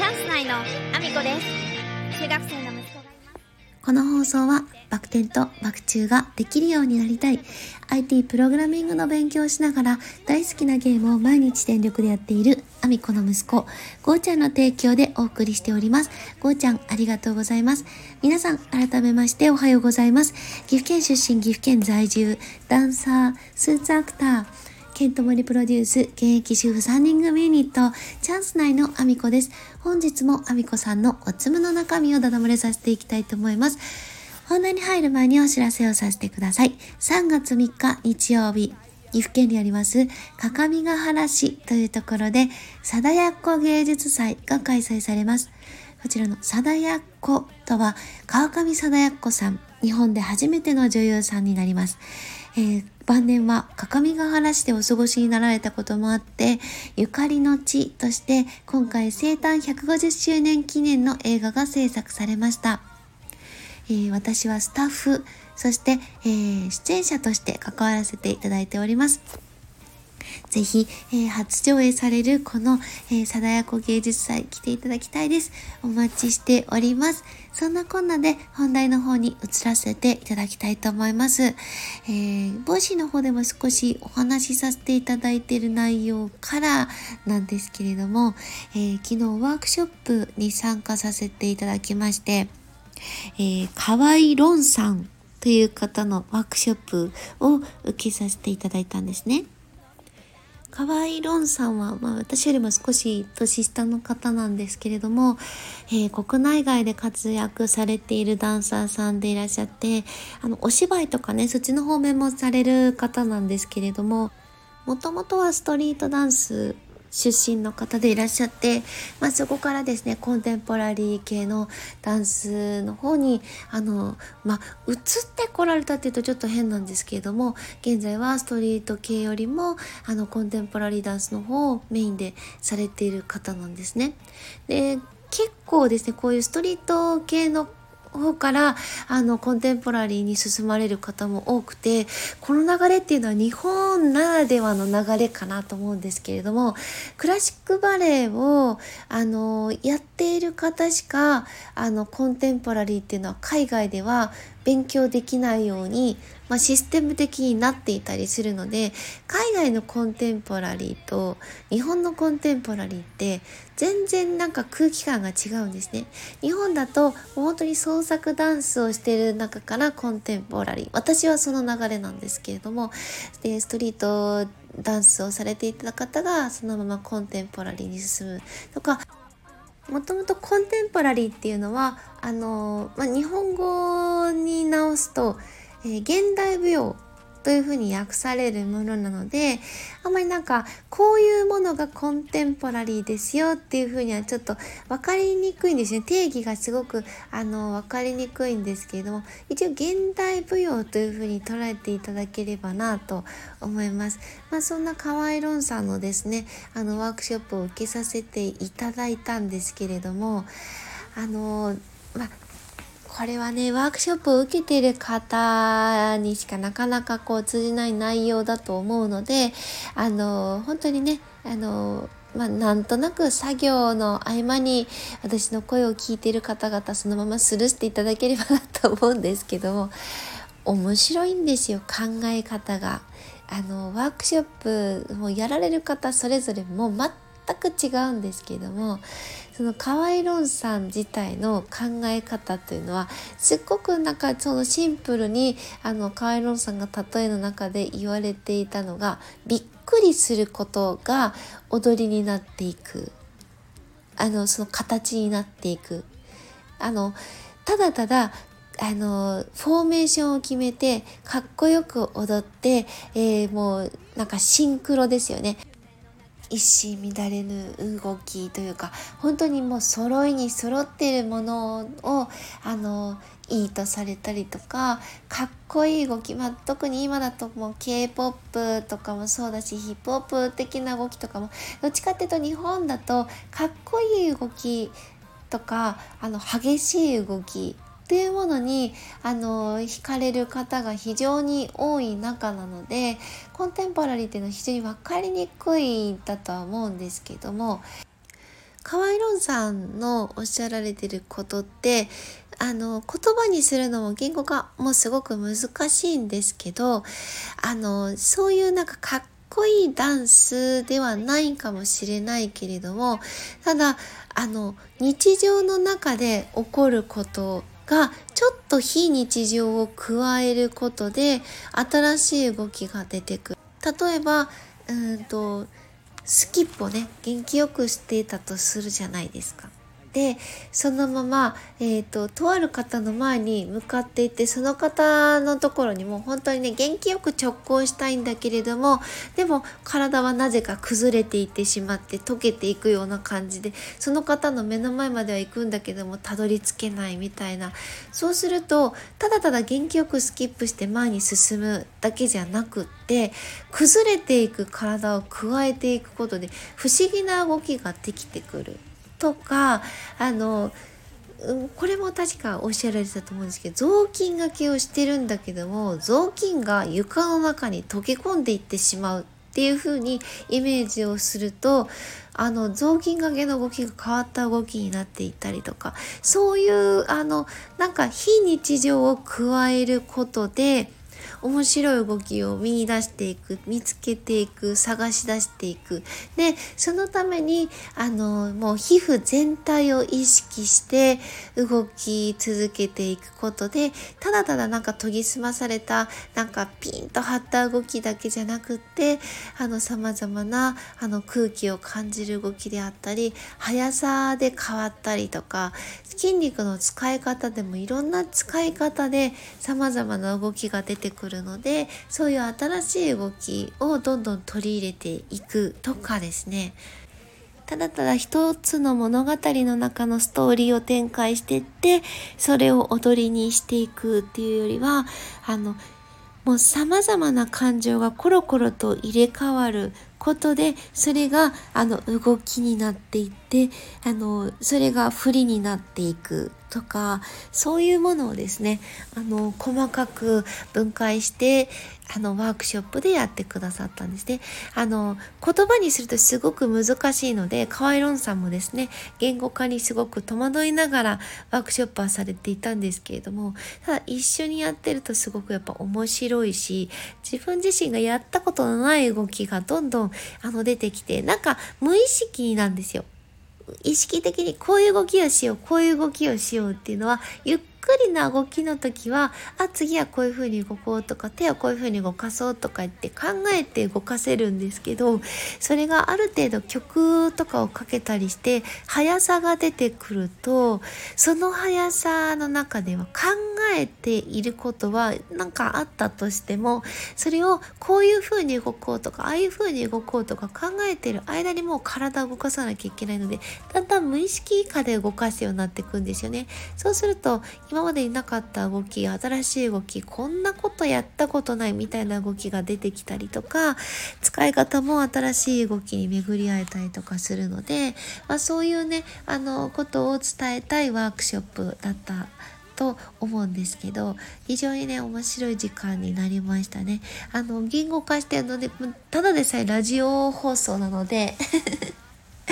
チャンス内のアミコです中学生の息子がいますこの放送はバク転とバク宙ができるようになりたい IT プログラミングの勉強をしながら大好きなゲームを毎日全力でやっているアミコの息子、ゴーちゃんの提供でお送りしております。ゴーちゃんありがとうございます。皆さん改めましておはようございます。岐阜県出身、岐阜県在住、ダンサー、スーツアクター、ケントモリプロデュース、現役主婦3人組ユニット、チャンス内のアミコです。本日もアミコさんのおつむの中身をだだ漏れさせていきたいと思います。本題に入る前にお知らせをさせてください。3月3日日曜日、岐阜県にあります各務原市というところで、貞奴芸術祭が開催されます。こちらの貞奴とは、川上貞奴さん、日本で初めての女優さんになります。えー、晩年は各務原市でお過ごしになられたこともあって、ゆかりの地として今回生誕150周年記念の映画が制作されました。えー、私はスタッフ、そして、えー、出演者として関わらせていただいております。ぜひ、えー、初上映されるこの、えー、貞子芸術祭来ていただきたいです。お待ちしております。そんなこんなで本題の方に移らせていただきたいと思います。えー、帽子の方でも少しお話しさせていただいている内容からなんですけれども、えー、昨日ワークショップに参加させていただきまして、えー、河合ロンさんという方のワークショップを受けさせていただいたんですね。河合ロンさんは、まあ、私よりも少し年下の方なんですけれども、えー、国内外で活躍されているダンサーさんでいらっしゃってあのお芝居とかねそっちの方面もされる方なんですけれどももともとはストリートダンス出身の方でいらっしゃって、まあ、そこからですねコンテンポラリー系のダンスの方にあの、まあ、移ってこられたっていうとちょっと変なんですけれども現在はストリート系よりもあのコンテンポラリーダンスの方をメインでされている方なんですね。で結構ですねこういうストリート系の方からあのコンテンポラリーに進まれる方も多くてこの流れっていうのは日本ならではの流れかなと思うんですけれどもクラシックバレエをあのやっている方しかあのコンテンポラリーっていうのは海外では勉強できないように、まあ、システム的になっていたりするので海外のコンテンポラリーと日本のコンテンポラリーって全然なんか空気感が違うんですね。日本だと本当に創作ダンスをしている中からコンテンポラリー私はその流れなんですけれどもでストリートダンスをされていた方がそのままコンテンポラリーに進むとかもともとコンテンポラリーっていうのはあの、まあ、日本語に直すと、えー、現代舞踊というふうに訳されるものなのであんまりなんかこういうものがコンテンポラリーですよっていうふうにはちょっと分かりにくいんですね定義がすごくあの分かりにくいんですけれども一応現代舞踊というふうに捉えていただければなと思います。まあ、そんな河合論さんのですねあのワークショップを受けさせていただいたんですけれどもあのまあこれはね、ワークショップを受けている方にしかなかなかこう通じない内容だと思うので、あの、本当にね、あの、まあ、なんとなく作業の合間に私の声を聞いている方々そのままスルーしていただければなと思うんですけども面白いんですよ考え方が。あのワークショップもやられる方それぞれもう全全く違うんですけどもその河合論さん自体の考え方というのはすっごくなんかそのシンプルにあの河合論さんが例えの中で言われていたのがびっくりすることが踊りになっていく。あのその形になっていく。あのただただあのフォーメーションを決めてかっこよく踊って、えー、もうなんかシンクロですよね。一糸乱れぬ動きというか本当にもう揃いに揃ってるものをあのいいとされたりとかかっこいい動き、まあ、特に今だともう K-POP とかもそうだしヒップホップ的な動きとかもどっちかっていうと日本だとかっこいい動きとかあの激しい動きっていうものにあの惹かれる方が非常に多い中なのでコンテンポラリーっていうのは非常に分かりにくいだとは思うんですけども河合論さんのおっしゃられてることってあの言葉にするのも言語化もすごく難しいんですけどあのそういうなんかかっこいいダンスではないかもしれないけれどもただあの日常の中で起こることがちょっと非日常を加えることで新しい動きが出てくる。例えばうんとスキップをね元気よくしていたとするじゃないですか。でそのまま、えーと、とある方の前に向かっていってその方のところにも本当にね元気よく直行したいんだけれどもでも体はなぜか崩れていってしまって溶けていくような感じでその方の目の前までは行くんだけどもたどり着けないみたいなそうするとただただ元気よくスキップして前に進むだけじゃなくって崩れていく体を加えていくことで不思議な動きができてくる。とかあのこれも確かおっしゃられてたと思うんですけど雑巾がけをしてるんだけども雑巾が床の中に溶け込んでいってしまうっていう風にイメージをするとあの雑巾がけの動きが変わった動きになっていったりとかそういうあのなんか非日常を加えることで面白い動きを見出していく見つけていく探し出していく。でそのためにあのもう皮膚全体を意識して動き続けていくことでただただなんか研ぎ澄まされたなんかピンと張った動きだけじゃなくってあの様々なあの空気を感じる動きであったり速さで変わったりとか筋肉の使い方でもいろんな使い方で様々な動きが出てくる。るのでそういう新しい動きをどんどん取り入れていくとかですね。ただただ一つの物語の中のストーリーを展開していってそれを踊りにしていくっていうよりはあのもう様々な感情がコロコロと入れ替わることでそれがあの動きになっていってあのそれが振りになっていく。とかそういうものをですねあの細かく分解してあのワークショップでやってくださったんですね。あの言葉にするとすごく難しいので河合論さんもですね言語化にすごく戸惑いながらワークショップはされていたんですけれどもただ一緒にやってるとすごくやっぱ面白いし自分自身がやったことのない動きがどんどんあの出てきてなんか無意識なんですよ。意識的にこういう動きをしようこういう動きをしようっていうのはゆっくりな動きの時はあ次はこういう風に動こうとか手をこういう風に動かそうとか言って考えて動かせるんですけどそれがある程度曲とかをかけたりして速さが出てくるとその速さの中では考えていることは何かあったとしてもそれをこういう風に動こうとかああいう風に動こうとか考えている間にもう体を動かさなきゃいけないのでだんだん無意識以下で動かすようになっていくんですよね。そうすると今までになかった動き新しい動きこんなことやったことないみたいな動きが出てきたりとか使い方も新しい動きに巡り合えたりとかするので、まあ、そういうねあのことを伝えたいワークショップだったと思うんですけど非常にね面白い時間になりましたね。あの言語化してるのでただでさえラジオ放送なので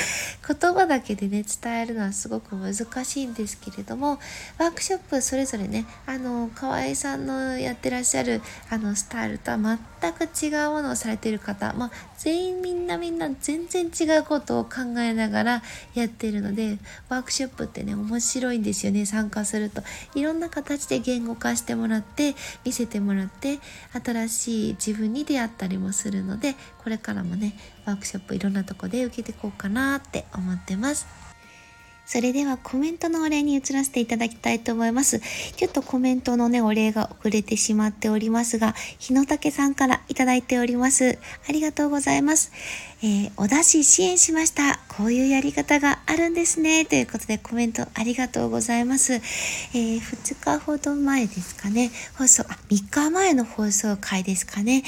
言葉だけでね伝えるのはすごく難しいんですけれどもワークショップそれぞれねあの河合さんのやってらっしゃるあのスタイルとは全く違うものをされている方、まあ、全員みんなみんな全然違うことを考えながらやってるのでワークショップってね面白いんですよね参加すると。いろんな形で言語化してもらって見せてもらって新しい自分に出会ったりもするのでこれからもねワークショップいろんなとこで受けてこうかなって思ってます。それではコメントのお礼に移らせていただきたいと思います。ちょっとコメントのね、お礼が遅れてしまっておりますが、日野武さんからいただいております。ありがとうございます。えー、お出し支援しました。こういうやり方があるんですね。ということでコメントありがとうございます。えー、2日ほど前ですかね。放送、あ、3日前の放送回ですかね。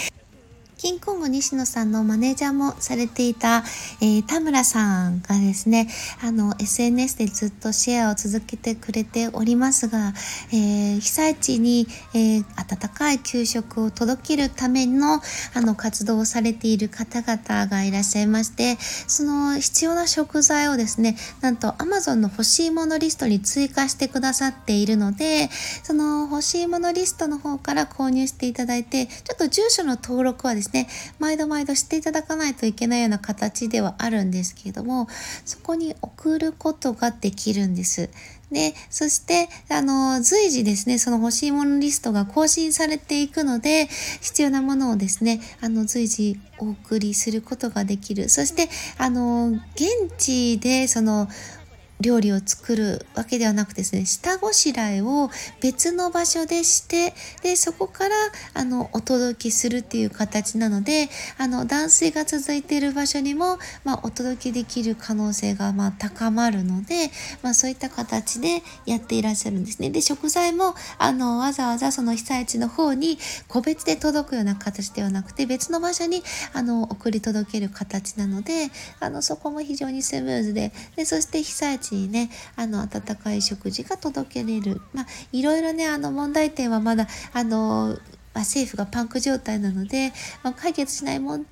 キンコング西野さんのマネージャーもされていた、えー、田村さんがですね、あの、SNS でずっとシェアを続けてくれておりますが、えー、被災地に、えー、温かい給食を届けるための、あの、活動をされている方々がいらっしゃいまして、その必要な食材をですね、なんと Amazon の欲しいものリストに追加してくださっているので、その欲しいものリストの方から購入していただいて、ちょっと住所の登録はですねですね、毎度毎度していただかないといけないような形ではあるんですけれども、そこに送ることができるんです。で、そして、あの、随時ですね、その欲しいものリストが更新されていくので、必要なものをですね、あの、随時お送りすることができる。そして、あの、現地で、その、料理を作るわけではなくてですね、下ごしらえを別の場所でして、で、そこから、あの、お届けするっていう形なので、あの、断水が続いている場所にも、まあ、お届けできる可能性が、まあ、高まるので、まあ、そういった形でやっていらっしゃるんですね。で、食材も、あの、わざわざその被災地の方に個別で届くような形ではなくて、別の場所に、あの、送り届ける形なので、あの、そこも非常にスムーズで、で、そして被災地ちにねあの温かい食事が届けれる。まあいろいろねあの問題点はまだあのま政府がパンク状態なので、まあ、解決しないもん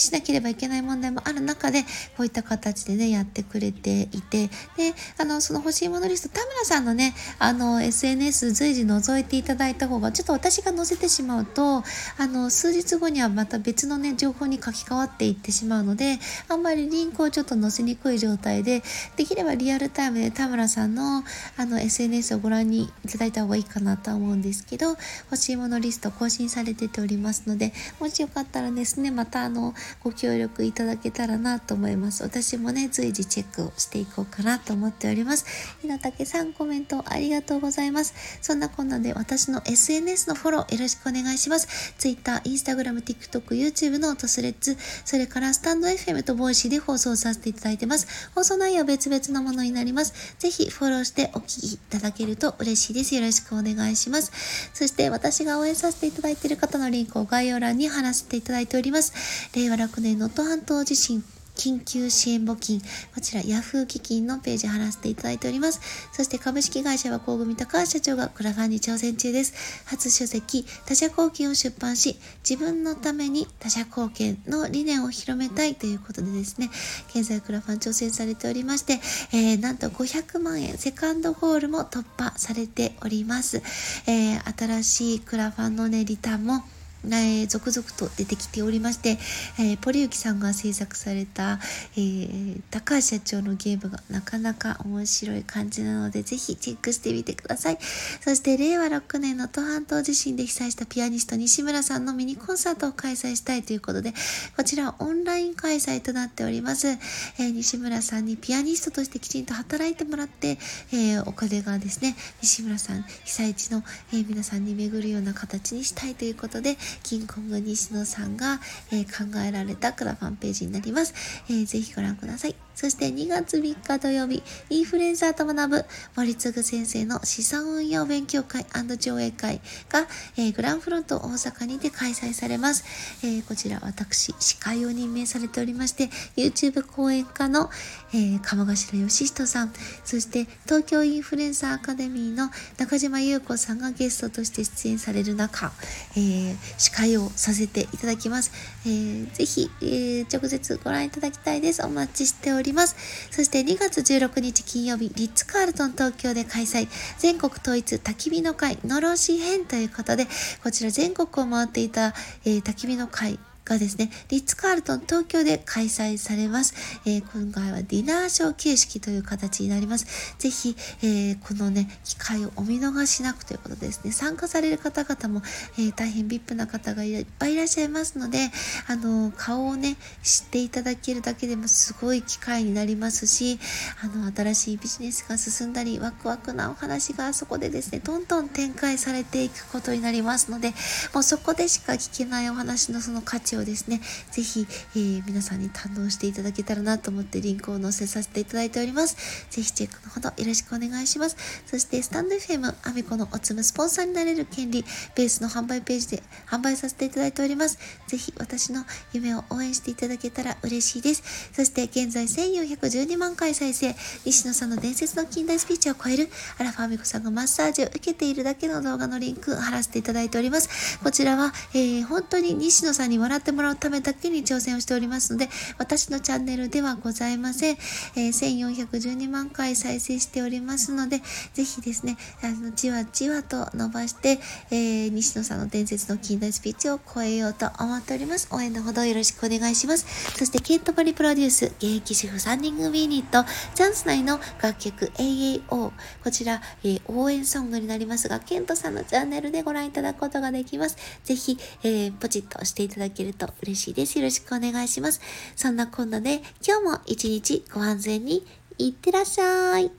しなければいけない問題もある中で、こういった形でね、やってくれていて、で、あの、その欲しいものリスト、田村さんのね、あの、SNS 随時覗いていただいた方が、ちょっと私が載せてしまうと、あの、数日後にはまた別のね、情報に書き換わっていってしまうので、あんまりリンクをちょっと載せにくい状態で、できればリアルタイムで田村さんの、あの、SNS をご覧にいただいた方がいいかなと思うんですけど、欲しいものリスト更新されてておりますので、もしよかったらですね、またあの、ご協力いただけたらなと思います。私もね、随時チェックをしていこうかなと思っております。ひなたけさんコメントありがとうございます。そんなこんなで私の SNS のフォローよろしくお願いします。Twitter、Instagram、TikTok、YouTube のと Threads、それからスタンド FM と Voicy で放送させていただいてます。放送内容は別々のものになります。ぜひフォローしてお聞きいただけると嬉しいです。よろしくお願いします。そして私が応援させていただいている方のリンクを概要欄に貼らせていただいております。令和6年能登半島地震緊急支援募金、こちら Yahoo 基金のページ貼らせていただいております。そして株式会社は工組高橋社長がクラファンに挑戦中です。初書籍、他者貢献を出版し、自分のために他者貢献の理念を広めたいということでですね、現在クラファン挑戦されておりまして、えー、なんと500万円、セカンドゴールも突破されております。えー、新しいクラファンのね、リターンもえー、続々と出てきておりまして、えー、ポリユキさんが制作された、えー、高橋社長のゲームがなかなか面白い感じなので、ぜひチェックしてみてください。そして、令和6年の東半島地震で被災したピアニスト西村さんのミニコンサートを開催したいということで、こちらオンライン開催となっております。えー、西村さんにピアニストとしてきちんと働いてもらって、えお金がですね、西村さん、被災地の、え皆さんに巡るような形にしたいということで、キングコング西野さんが、えー、考えられたクラファンページになります。えー、ぜひご覧ください。そして2月3日土曜日、インフルエンサーと学ぶ森次先生の資産運用勉強会上映会が、えー、グランフロント大阪にて開催されます。えー、こちら私、司会を任命されておりまして、YouTube 講演家の、えー、鴨頭義人さん、そして東京インフルエンサーアカデミーの中島優子さんがゲストとして出演される中、えー、司会をさせていただきます。えー、ぜひ、えー、直接ご覧いただきたいです。お待ちしております。ります。そして2月16日金曜日、リッツ・カールトン東京で開催、全国統一焚き火の会、のろし編ということで、こちら全国を回っていた、えー、焚き火の会、がですね、リッツ・カールトン東京で開催されます。えー、今回はディナーショー形式という形になります。ぜひ、えー、このね、機会をお見逃しなくということですね。参加される方々も、え、大変 VIP な方がいっぱいいらっしゃいますので、あの、顔をね、知っていただけるだけでもすごい機会になりますし、あの、新しいビジネスが進んだり、ワクワクなお話がそこでですね、どんどん展開されていくことになりますので、もうそこでしか聞けないお話のその価値ををですね、ぜひ、えー、皆さんに堪能していただけたらなと思ってリンクを載せさせていただいております。ぜひチェックのほどよろしくお願いします。そして、スタンド FM、アミコのおつむスポンサーになれる権利、ベースの販売ページで販売させていただいております。ぜひ私の夢を応援していただけたら嬉しいです。そして、現在1412万回再生、西野さんの伝説の近代スピーチを超える、アラファーミコさんがマッサージを受けているだけの動画のリンク貼らせていただいております。こちらは、えー、本当に西野さんに笑ってもらうためだけに挑戦をしておりますので、私のチャンネルではございません。えー、1412万回再生しておりますので、ぜひですね、あの、じわじわと伸ばして、えー、西野さんの伝説の近代スピーチを超えようと思っております。応援のほどよろしくお願いします。そして、ケントバリプロデュース、現役主婦3人組ユニット、チャンス内の楽曲 AAO。こちら、えー、応援ソングになりますが、ケントさんのチャンネルでご覧いただくことができます。ぜひ、えー、ポチッと押していただけると嬉しいです。よろしくお願いします。そんなこんなで、今日も一日ご安全にいってらっしゃい。